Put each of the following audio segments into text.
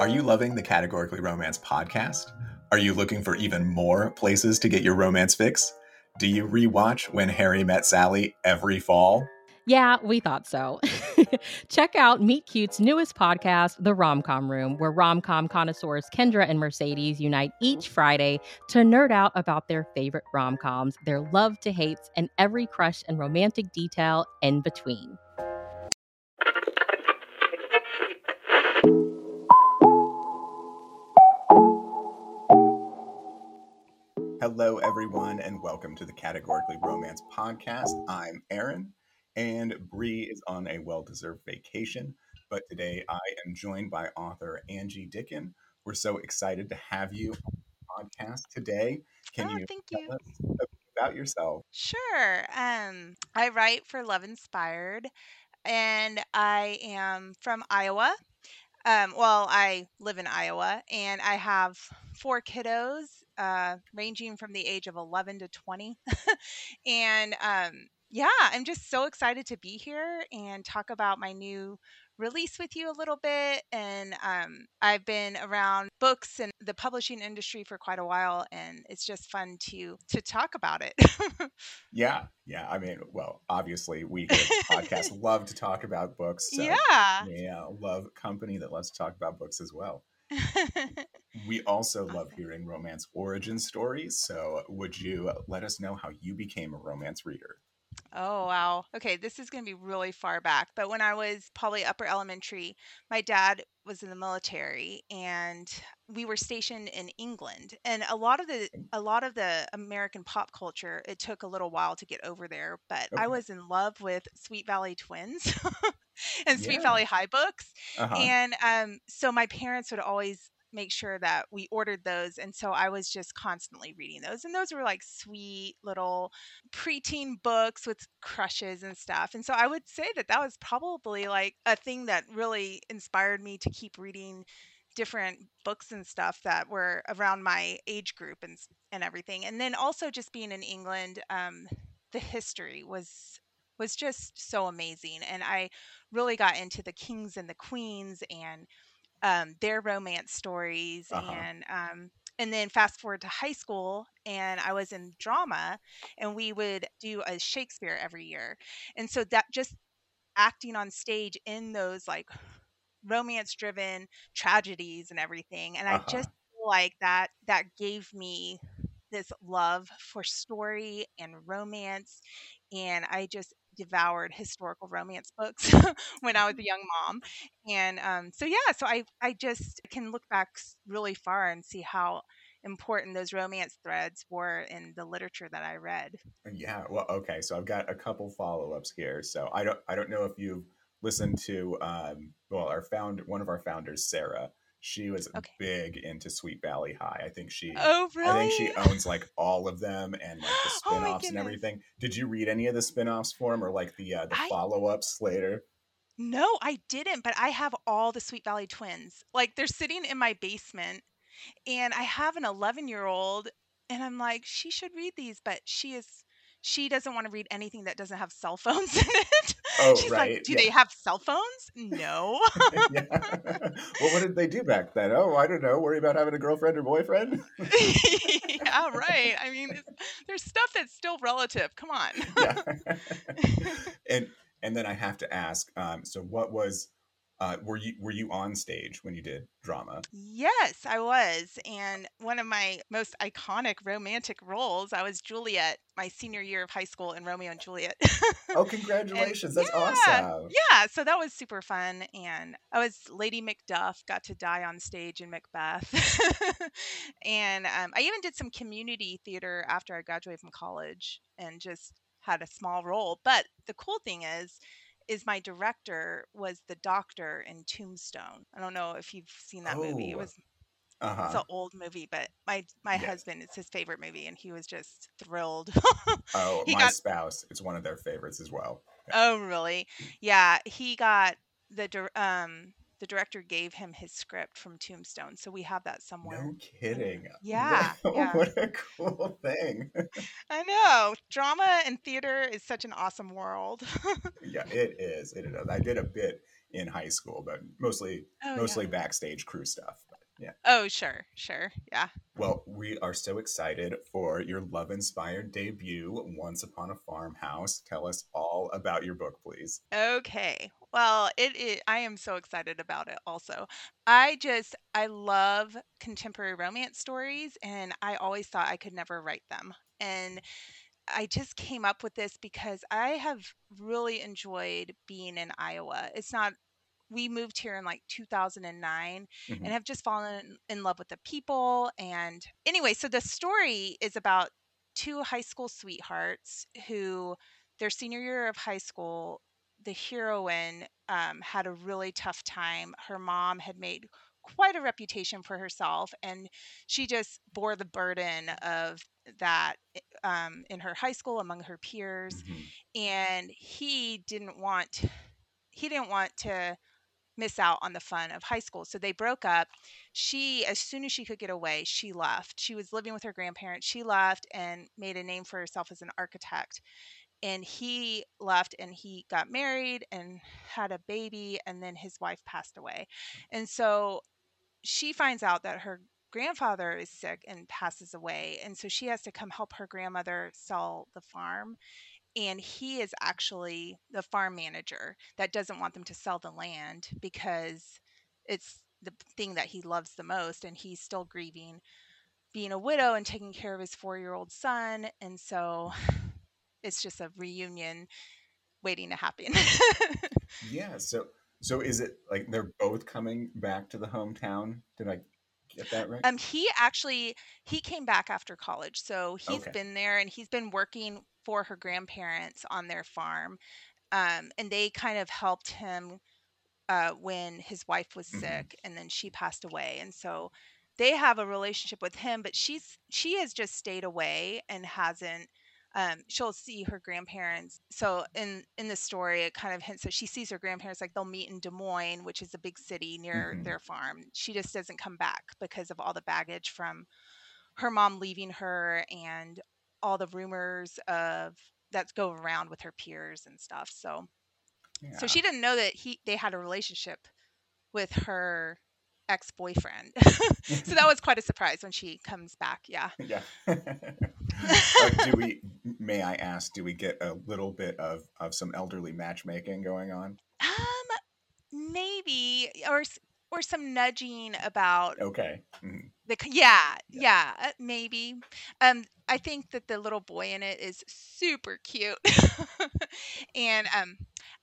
Are you loving the Categorically Romance podcast? Are you looking for even more places to get your romance fix? Do you rewatch When Harry Met Sally every fall? Yeah, we thought so. Check out Meet Cute's newest podcast, The Romcom Room, where romcom connoisseurs Kendra and Mercedes unite each Friday to nerd out about their favorite romcoms, their love to hates, and every crush and romantic detail in between. Hello, everyone, and welcome to the Categorically Romance podcast. I'm Aaron, and Bree is on a well-deserved vacation. But today, I am joined by author Angie Dicken. We're so excited to have you on the podcast today. Can oh, you thank tell you. us about yourself? Sure. Um, I write for Love Inspired, and I am from Iowa. Um, well, I live in Iowa, and I have four kiddos, uh, ranging from the age of 11 to 20. and um, yeah, I'm just so excited to be here and talk about my new release with you a little bit. And um, I've been around books and the publishing industry for quite a while, and it's just fun to to talk about it. Yeah, yeah. I mean, well, obviously, we podcast love to talk about books. So, yeah. yeah, love company that loves to talk about books as well. We also love hearing romance origin stories. So, would you let us know how you became a romance reader? Oh, wow. Okay, this is going to be really far back, but when I was probably upper elementary, my dad was in the military and we were stationed in England. And a lot of the a lot of the American pop culture, it took a little while to get over there, but I was in love with Sweet Valley Twins and Sweet Yeah. Valley High books. Uh huh. And um, so my parents would always make sure that we ordered those. And so I was just constantly reading those. And those were like sweet little preteen books with crushes and stuff. And so I would say that that was probably like a thing that really inspired me to keep reading different books and stuff that were around my age group and and everything. And then also just being in England, um, the history was was just so amazing and I really got into the kings and the queens and um, their romance stories Uh-huh. and um, and then fast forward to high school and i was in drama and we would do a shakespeare every year and so that just acting on stage in those like romance driven tragedies and everything and i Uh-huh. just feel like that that gave me this love for story and romance and i just devoured historical romance books when i was a young mom and um, so yeah so i i just can look back really far and see how important those romance threads were in the literature that i read Yeah. Well, okay. So I've got a couple follow-ups here. So I don't I don't know if you've listened to um well our founder one of our founders, Sarah. She was Okay. big into Sweet Valley High. I think she oh really I think she owns like all of them and like the oh spin-offs and everything. Did you read any of the spin-offs for them or like the uh, the i follow-ups later? no i didn't but i have all the sweet valley twins like they're sitting in my basement and I have an 11 year old, and I'm like, she should read these, but she is. She doesn't want to read anything that doesn't have cell phones in it. Oh, She's like, right. Do Yeah. they have cell phones? No. yeah. well, what did they do back then? Oh, I don't know. Worry about having a girlfriend or boyfriend? yeah, right. I mean, there's stuff that's still relative. Come on. yeah. and and then I have to ask. Um, so, what was? Uh, were you were you on stage when you did drama? yes, I was. And one of my most iconic romantic roles, I was Juliet my senior year of high school in Romeo and Juliet. Oh, congratulations! That's yeah, awesome. yeah, so that was super fun. And I was Lady Macduff, got to die on stage in Macbeth. and um, I even did some community theater after I graduated from college and just had a small role. But the cool thing is, is my director was the doctor in Tombstone. I don't know if you've seen that movie. It Oh, was uh it's an old movie, but my my Yeah. husband it's his favorite movie, and he was just thrilled. Oh, he my got spouse. It's one of their favorites as well. oh really yeah he got the um the director gave him his script from Tombstone, so we have that somewhere. No kidding. Yeah, Wow, yeah. what a cool thing. I know drama and theater is such an awesome world. yeah, it is. It is. I did a bit in high school, but mostly Oh, mostly yeah. backstage crew stuff. Yeah. Oh, sure, sure, yeah. Well, we are so excited for your love inspired debut, Once Upon a Farmhouse. Tell us all about your book, please. Okay. Well, it is, I am so excited about it also. I just I love contemporary romance stories and I always thought I could never write them. And I just came up with this because I have really enjoyed being in Iowa. It's not we moved here in like 2009 Mhm. and have just fallen in love with the people and anyway, so the story is about two high school sweethearts who their senior year of high school the heroine um, had a really tough time. Her mom had made quite a reputation for herself, and she just bore the burden of that um, in her high school among her peers. Mhm. And he didn't want he didn't want to miss out on the fun of high school. So they broke up. She, as soon as she could get away, she left. She was living with her grandparents. She left and made a name for herself as an architect and he left and he got married and had a baby and then his wife passed away mm. and so she finds out that her grandfather is sick and passes away and so she has to come help her grandmother sell the farm and he is actually the farm manager that doesn't want them to sell the land because it's the thing that he loves the most and he's still grieving being a widow and taking care of his 4-year-old son and so it's just a reunion waiting to happen. Yeah. So so is it like they're both coming back to the hometown? Did I get that right? um, he actually he came back after college, so he's Okay. been there and he's been working for her grandparents on their farm, um, and they kind of helped him uh, when his wife was Mhm. sick and then she passed away, and so they have a relationship with him. But she's she has just stayed away and hasn't. Um, she'll see her grandparents. So in in the story, it kind of hints that she sees her grandparents like they'll meet in Des Moines, which is a big city near Mhm. their farm. She just doesn't come back because of all the baggage from her mom leaving her and all the rumors of that go around with her peers and stuff. So yeah. so she didn't know that he they had a relationship with her ex-boyfriend. so that was quite a surprise when she comes back. Yeah. yeah. Do we? May I ask? Do we get a little bit of of some elderly matchmaking going on? Um maybe or or some nudging about Okay. Mhm. the yeah, Yeah. yeah, uh, maybe. Um I think that the little boy in it is super cute. and um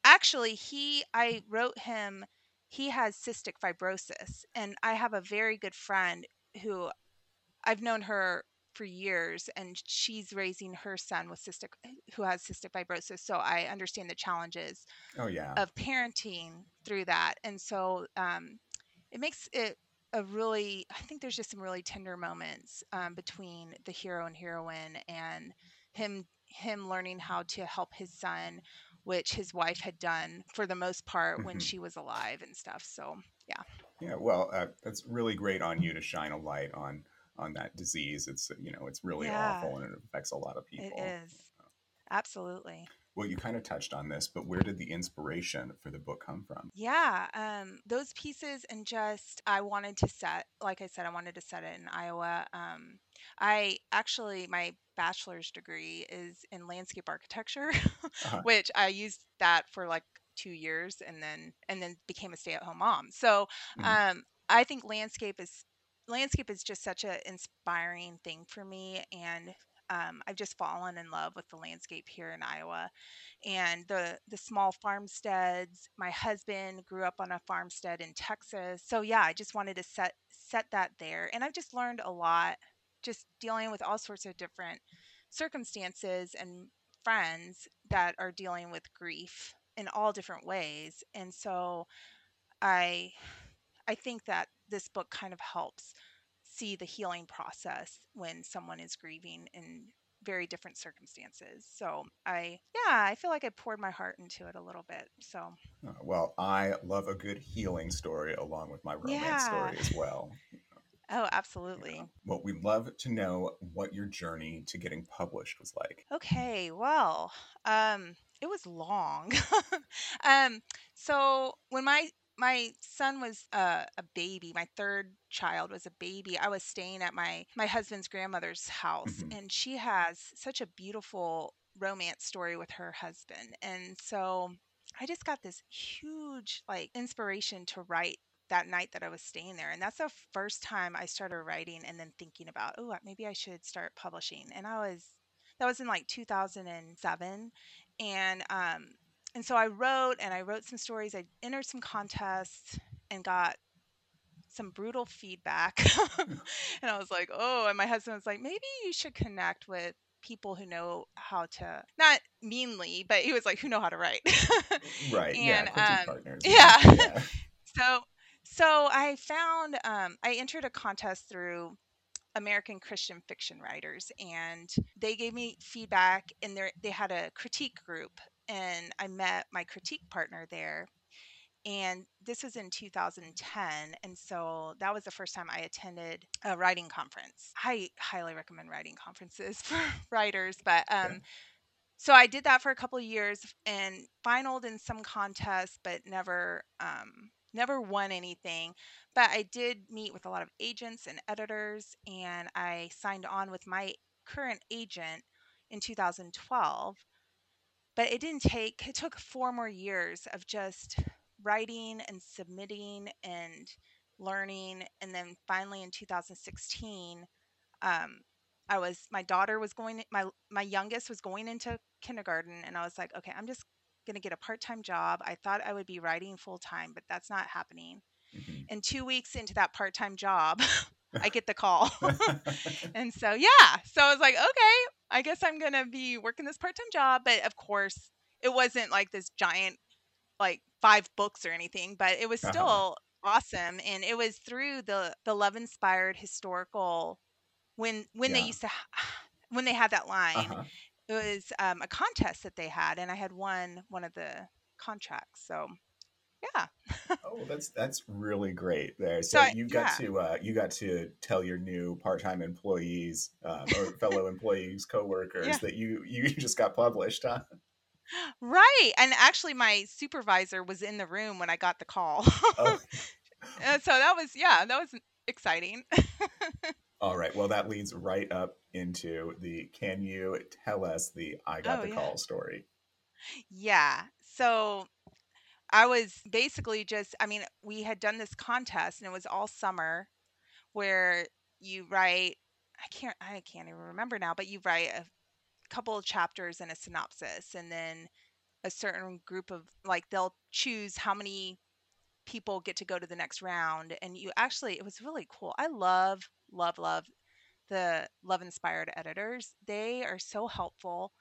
actually he I wrote him he has cystic fibrosis and I have a very good friend who I've known her for years and she's raising her son with cystic who has cystic fibrosis so I understand the challenges Oh yeah. of parenting through that and so um, it makes it a really i think there's just some really tender moments um, between the hero and heroine and him him learning how to help his son which his wife had done for the most part when Mhm. she was alive and stuff so yeah. Yeah, well, uh, that's really great on you to shine a light on on that disease. It's you know it's really Yeah. awful and it affects a lot of people. it is absolutely Well, you kind of touched on this, but where did the inspiration for the book come from? Yeah, um, those pieces and just I wanted to set, like I said, I wanted to set it in Iowa. Um, I actually my bachelor's degree is in landscape architecture, Uh-huh. which I used that for like two years and then and then became a stay-at-home mom. So Mhm. um, I think landscape is landscape is just such an inspiring thing for me and um, I've just fallen in love with the landscape here in Iowa and the the small farmsteads. My husband grew up on a farmstead in Texas. So yeah, I just wanted to set set that there. And I've just learned a lot just dealing with all sorts of different circumstances and friends that are dealing with grief in all different ways. And so I I think that this book kind of helps see the healing process when someone is grieving in very different circumstances. So I, yeah, I feel like I poured my heart into it a little bit. So, Uh, well, I love a good healing story along with my romance yeah. story as well. Oh, absolutely. Well, we'd love to know what your journey to getting published was like. Okay, well, um, it was long. um, so when my my son was uh, a baby, my third child was a baby. I was staying at my my husband's grandmother's house, Mhm. and she has such a beautiful romance story with her husband, and so I just got this huge like inspiration to write that night that I was staying there. And that's the first time I started writing and then thinking about, oh, maybe I should start publishing. And I was that was in like 2007 and um and so I wrote and I wrote some stories. I entered some contests and got some brutal feedback. and I was like, "Oh," and my husband was like, "Maybe you should connect with people who know how to not meanly, but he was like, who know how to write." Right. yeah. and Critique um yeah. Yeah. So so I found um, I entered a contest through American Christian fiction writers, and they gave me feedback. And they had a critique group, and I met my critique partner there. And this was in 2010, and so that was the first time I attended a writing conference. I highly recommend writing conferences for writers, but um, so I did that for a couple of years and finaled in some contests, but never um, never won anything. But I did meet with a lot of agents and editors, and I signed on with my current agent in 2012. But it didn't take. It took four more years of just writing and submitting and learning, and then finally in 2016 um, I was my daughter was going my my youngest was going into kindergarten and I was like, okay, I'm just going to get a part-time job. I thought I would be writing full time, but that's not happening. Mhm. And 2 weeks into that part-time job, I get the call. and so yeah, so I was like, okay, I guess I'm going to be working this part-time job, but of course, it wasn't like this giant like 5 books or anything, but it was uh-huh. still awesome and it was through the the love inspired historical when when they used to when they had that line Uh-huh. it was um, a contest that they had and i had won one of the contracts so yeah Oh, that's that's really great there. so So you got yeah to uh, you got to tell your new part-time employees um, or fellow employees, coworkers yeah that you you just got published, huh? right and actually my supervisor was in the room when i got the call Oh, so that was yeah that was exciting all right. Well, that leads right up into the can you tell us the I got oh the yeah call story? yeah so i was basically just i mean we had done this contest and it was all summer where you write i can't i can't even remember now but you write a couple of chapters and a synopsis and then a certain group of like they'll choose how many people get to go to the next round and you actually it was really cool. I love love love the love inspired editors. They are so helpful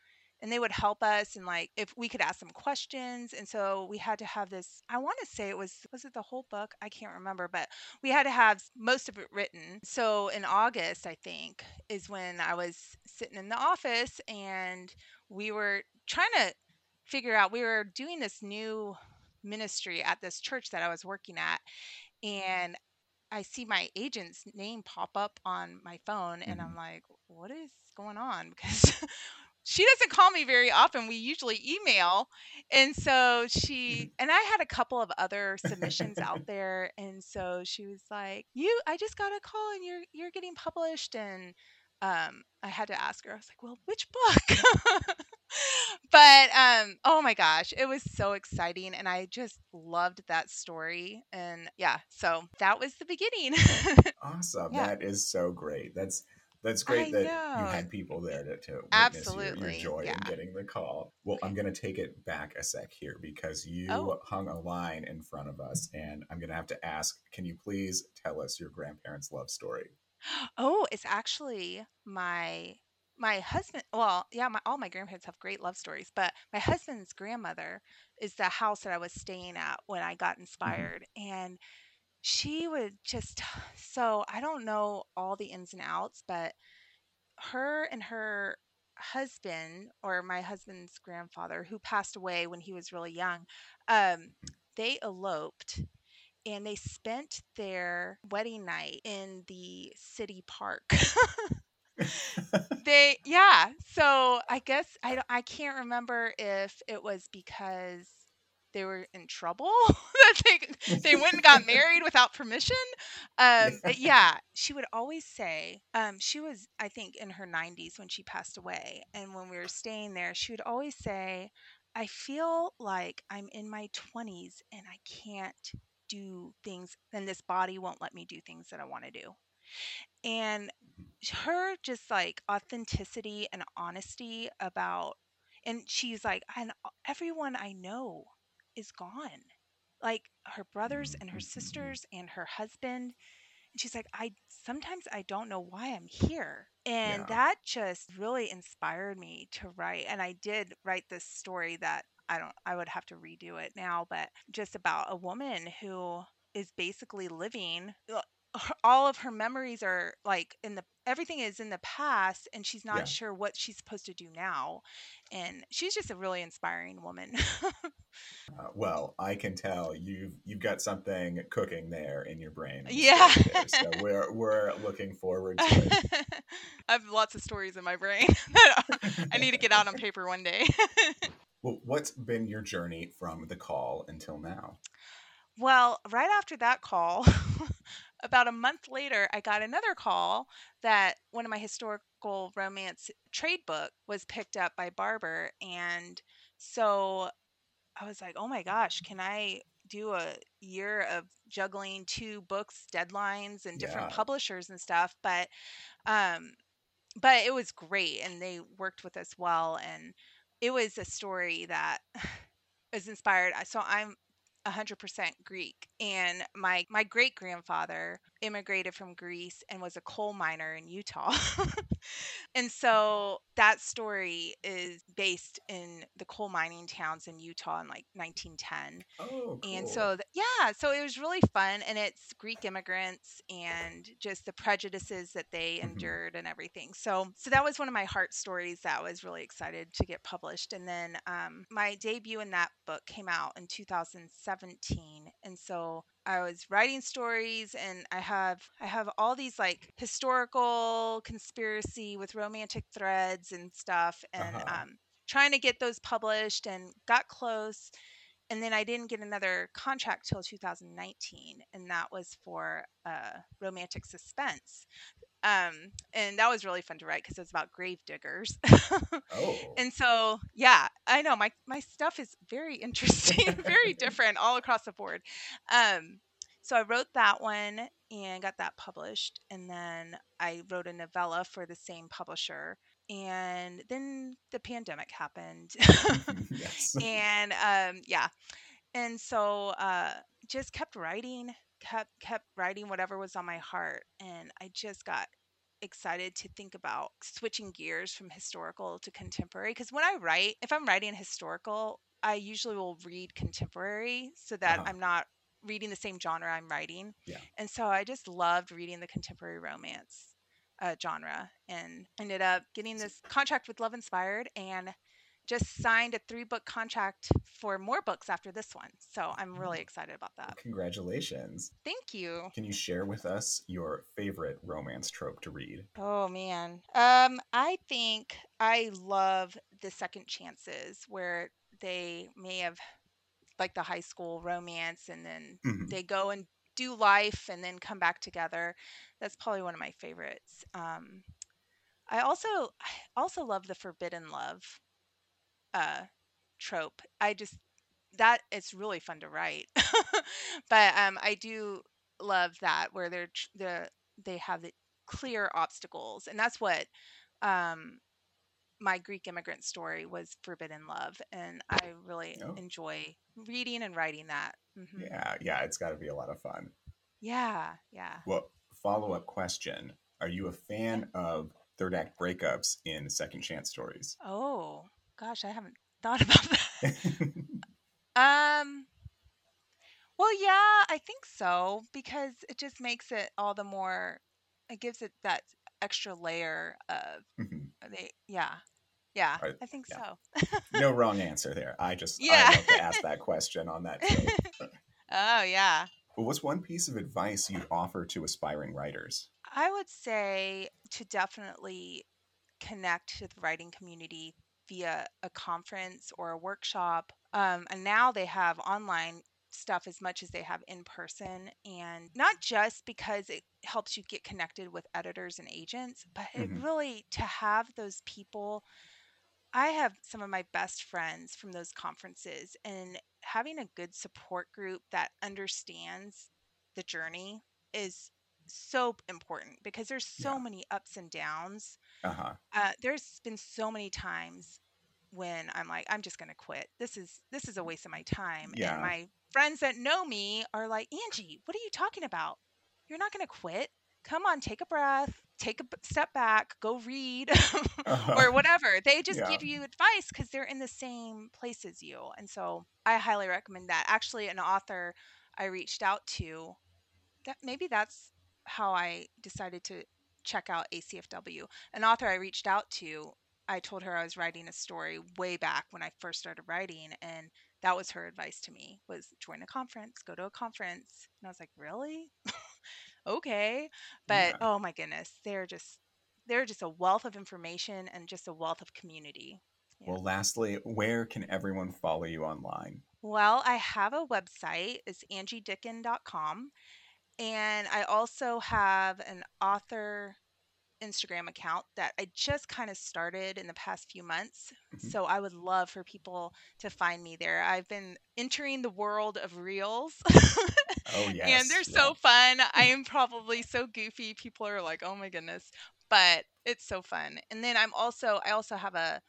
and they would help us and like if we could ask them questions and so we had to have this i want to say it was was it the whole book? I can't remember but we had to have most of it written. So in august i think is when i was sitting in the office and we were trying to figure out we were doing this new ministry at this church that i was working at and I see my agent's name pop up on my phone and hmm I'm like, what is going on? Because she doesn't call me very often. We usually email. And so she and I had a couple of other submissions out there and so she was like, "You I just got a call and you're you're getting published." And um I had to ask her. I was like, "Well, which book?" but um oh my gosh, it was so exciting and I just loved that story and yeah, so that was the beginning. Awesome. yeah. That is so great. That's that's I great that you had people there to, to witness your, your Absolutely. joy in getting the call. Well, I'm going to take it back a sec here because Oh. you hung a line in front of us, and I'm going to have to ask can you please tell us your grandparents' love story? Oh, it's actually my my husband. Well, yeah, my all my grandparents have great love stories, but my husband's grandmother is the house that I was staying at when I got hmm inspired, and she would just so I don't know all the ins and outs, but her and her husband or my husband's grandfather who passed away when he was really young um, they eloped and they spent their wedding night in the city park. They yeah so i guess i i can't remember if it was because they were in trouble that they they went and got married without permission um but yeah she would always say um she was i think in her 90s when she passed away and when we were staying there she would always say i feel like i'm in my 20s and i can't do things and this body won't let me do things that i want to do. And her just like authenticity and honesty about and she's like and everyone i know is gone. Like her brothers and her sisters and her husband. And she's like i sometimes i don't know why i'm here. And Yeah. that just really inspired me to write and i did write this story that i don't i would have to redo it now but just about a woman who is basically living uh, all of her memories are like in the everything is in the past and she's not Yeah. sure what she's supposed to do now. And she's just a really inspiring woman well, I can tell you've you've got something cooking there in your brain. Yeah. so we're we're looking forward to it. I have lots of stories in my brain that I need to get out on paper one day. Well, what's been your journey from the call until now? well, right after that call, about a month later, I got another call that one of my historical romance trade book was picked up by Barbour. And so I was like, oh my gosh, can I do a year of juggling two books, deadlines, and different Yeah. publishers and stuff? But um but it was great and they worked with us well and it was a story that is inspired I- so i'm 100% greek and my my great grandfather immigrated from greece and was a coal miner in utah and so that story is based in the coal mining towns in utah in like 1910 Oh, and so, th- yeah, so it was really fun. And it's Greek immigrants and just the prejudices that they Mhm. endured and everything. So, so that was one of my heart stories that I was really excited to get published. And then um, my debut in that book came out in 2017. And so I was writing stories and I have I have all these like historical conspiracy with romantic threads and stuff and Uh-huh. um trying to get those published and got close and then I didn't get another contract till 2019, and that was for uh, romantic suspense. Um, and that was really fun to write because it was about grave diggers. oh, and so, yeah, I know my my stuff is very interesting, very different all across the board. Um, so I wrote that one and got that published, and then I wrote a novella for the same publisher. And then the pandemic happened. yes. and um yeah and so uh just kept writing kept kept writing whatever was on my heart and i just got excited to think about switching gears from historical to contemporary because when i write if i'm writing historical i usually will read contemporary so that Uh-huh. i'm not reading the same genre i'm writing Yeah. and so i just loved reading the contemporary romance uh, genre and ended up getting this contract with love inspired and just signed a three book contract for more books after this one. So I'm really excited about that. Congratulations. Thank you. Can you share with us your favorite romance trope to read? Oh man. Um I think I love the second chances where they may have like the high school romance and then Mhm. they go and do life and then come back together. That's probably one of my favorites. Um I also I also love the forbidden love uh trope. I just that it's really fun to write. but um I do love that where they're the they have the clear obstacles and that's what um my Greek immigrant story was Forbidden Love and I really Oh. enjoy reading and writing that. Mhm. Yeah, yeah, it's got to be a lot of fun. Yeah, yeah. Well, follow up question: Are you a fan of third act breakups in second chance stories? Oh, gosh, I haven't thought about that. Um, well, yeah, I think so because it just makes it all the more, it gives it that extra layer of Mhm. they, yeah. Yeah, Right, I think yeah. so. No wrong answer there. I just Yeah. I love to ask that question on that show. oh, yeah. Well, what's one piece of advice you'd offer to aspiring writers? I would say to definitely connect to the writing community via a conference or a workshop. Um, and now they have online stuff as much as they have in person. And not just because it helps you get connected with editors and agents, but it Mhm. really to have those people. I have some of my best friends from those conferences, and having a good support group that understands the journey is so important because there's so Yeah. many ups and downs. Uh huh. Uh, there's been so many times when I'm like, I'm just gonna quit. This is this is a waste of my time. Yeah. And my friends that know me are like, Angie, what are you talking about? You're not gonna quit. Come on, take a breath, take a b- step back, go read, or whatever. They just Yeah. give you advice because they're in the same place as you. And so I highly recommend that. Actually, an author I reached out to, that maybe that's how I decided to check out ACFW. An author I reached out to, I told her I was writing a story way back when I first started writing and that was her advice to me was join a conference, go to a conference. And I was like, "Really?" okay. But Yeah. oh my goodness, they're just they're just a wealth of information and just a wealth of community. Yeah. Well, lastly, where can everyone follow you online? Well, I have a website. It's angiedicken.com. And I also have an author Instagram account that I just kind of started in the past few months. Mhm. So I would love for people to find me there. I've been entering the world of reels. Oh, yes. and they're so fun. I am probably so goofy. People are like, "Oh my goodness." But it's so fun. And then I'm also I also have a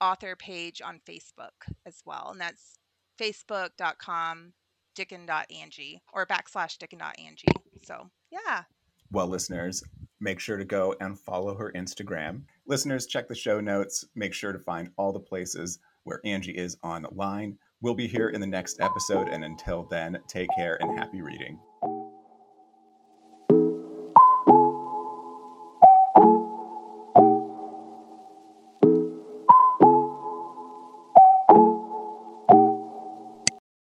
author page on Facebook as well, and that's facebook.com dicken.angie or backslash dicken.angie. So yeah. Well, listeners, make sure to go and follow her Instagram. Listeners, check the show notes. Make sure to find all the places where Angie is online. We'll be here in the next episode. And until then, take care and happy reading.